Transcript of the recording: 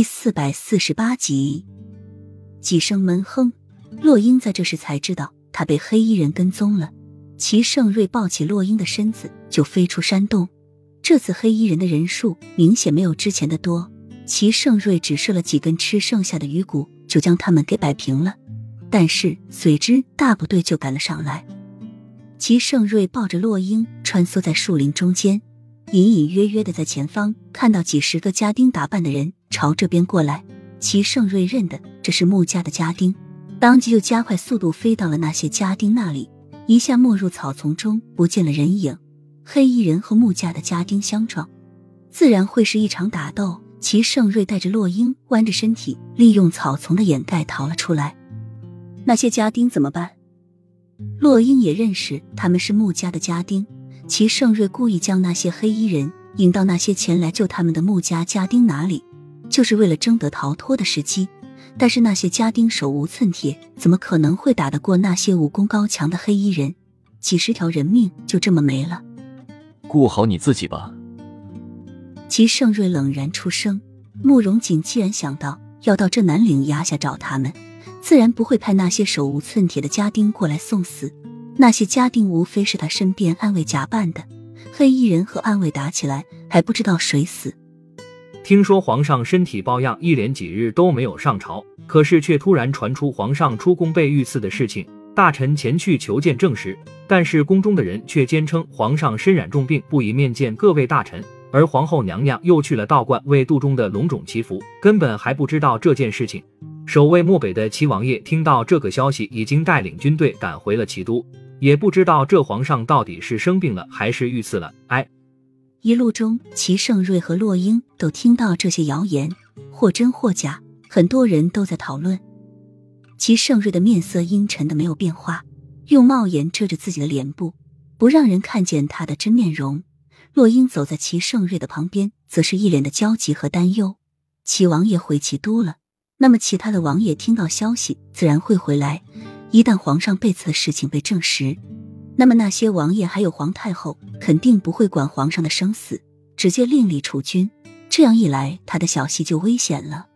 第四百四十八集，几声闷哼，洛英在这时才知道他被黑衣人跟踪了。齐盛瑞抱起洛英的身子就飞出山洞。这次黑衣人的人数明显没有之前的多，齐盛瑞只射了几根吃剩下的鱼骨，就将他们给摆平了。但是随之大部队就赶了上来。齐盛瑞抱着洛英穿梭在树林中间。隐隐约约的在前方看到几十个家丁打扮的人朝这边过来，齐盛瑞认得这是穆家的家丁，当即就加快速度飞到了那些家丁那里，一下没入草丛中不见了人影。黑衣人和穆家的家丁相撞，自然会是一场打斗。齐盛瑞带着洛英弯着身体，利用草丛的掩盖逃了出来。那些家丁怎么办？洛英也认识他们是穆家的家丁。齐盛瑞故意将那些黑衣人引到那些前来救他们的穆家家丁哪里，就是为了争得逃脱的时机。但是那些家丁手无寸铁，怎么可能会打得过那些武功高强的黑衣人？几十条人命就这么没了。顾好你自己吧。齐盛瑞冷然出声。慕容锦既然想到要到这南岭崖下找他们，自然不会派那些手无寸铁的家丁过来送死。那些家丁无非是他身边暗卫假扮的，黑衣人和暗卫打起来还不知道谁死。听说皇上身体抱恙，一连几日都没有上朝，可是却突然传出皇上出宫被遇刺的事情。大臣前去求见证实，但是宫中的人却坚称皇上身染重病，不宜面见各位大臣。而皇后娘娘又去了道观为肚中的龙种祈福，根本还不知道这件事情。守卫漠北的齐王爷听到这个消息，已经带领军队赶回了齐都。也不知道这皇上到底是生病了还是遇刺了。哎，一路中，齐盛瑞和洛英都听到这些谣言，或真或假，很多人都在讨论。齐盛瑞的面色阴沉的没有变化，用帽檐遮着自己的脸部，不让人看见他的真面容。洛英走在齐盛瑞的旁边，则是一脸的焦急和担忧。齐王爷回齐都了，那么其他的王爷听到消息，自然会回来。一旦皇上被刺的事情被证实，那么那些王爷还有皇太后肯定不会管皇上的生死，直接另立储君。这样一来，他的小戏就危险了。